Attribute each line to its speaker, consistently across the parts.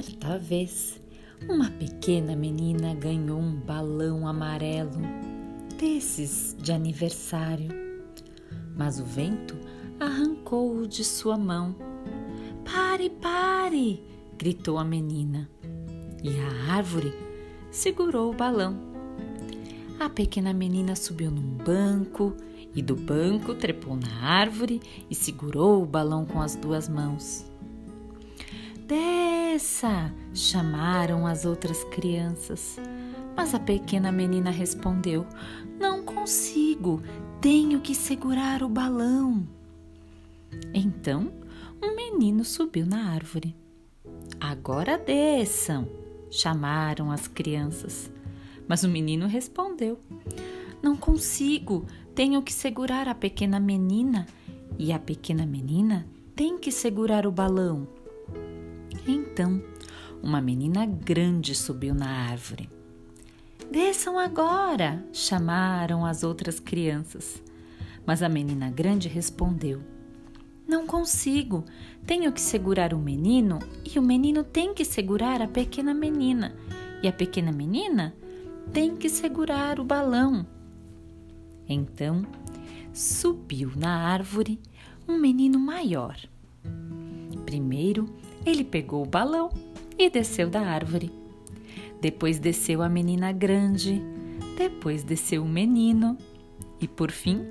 Speaker 1: Certa vez, uma pequena menina ganhou um balão amarelo, desses de aniversário. Mas o vento arrancou-o de sua mão. Pare, pare! gritou a menina. E a árvore segurou o balão. A pequena menina subiu num banco e do banco trepou na árvore e segurou o balão com as duas mãos. Desça! chamaram as outras crianças. Mas a pequena menina respondeu: Não consigo, tenho que segurar o balão. Então, um menino subiu na árvore. Agora desçam, chamaram as crianças. Mas o menino respondeu: Não consigo, tenho que segurar a pequena menina e a pequena menina tem que segurar o balão. Então, uma menina grande subiu na árvore. Desçam agora! chamaram as outras crianças. Mas a menina grande respondeu: Não consigo. Tenho que segurar o menino e o menino tem que segurar a pequena menina. E a pequena menina tem que segurar o balão. Então subiu na árvore um menino maior. Primeiro ele pegou o balão e desceu da árvore. Depois desceu a menina grande, depois desceu o menino e, por fim,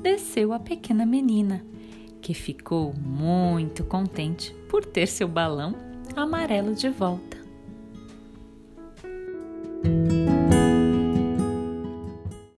Speaker 1: desceu a pequena menina, que ficou muito contente por ter seu balão amarelo de volta.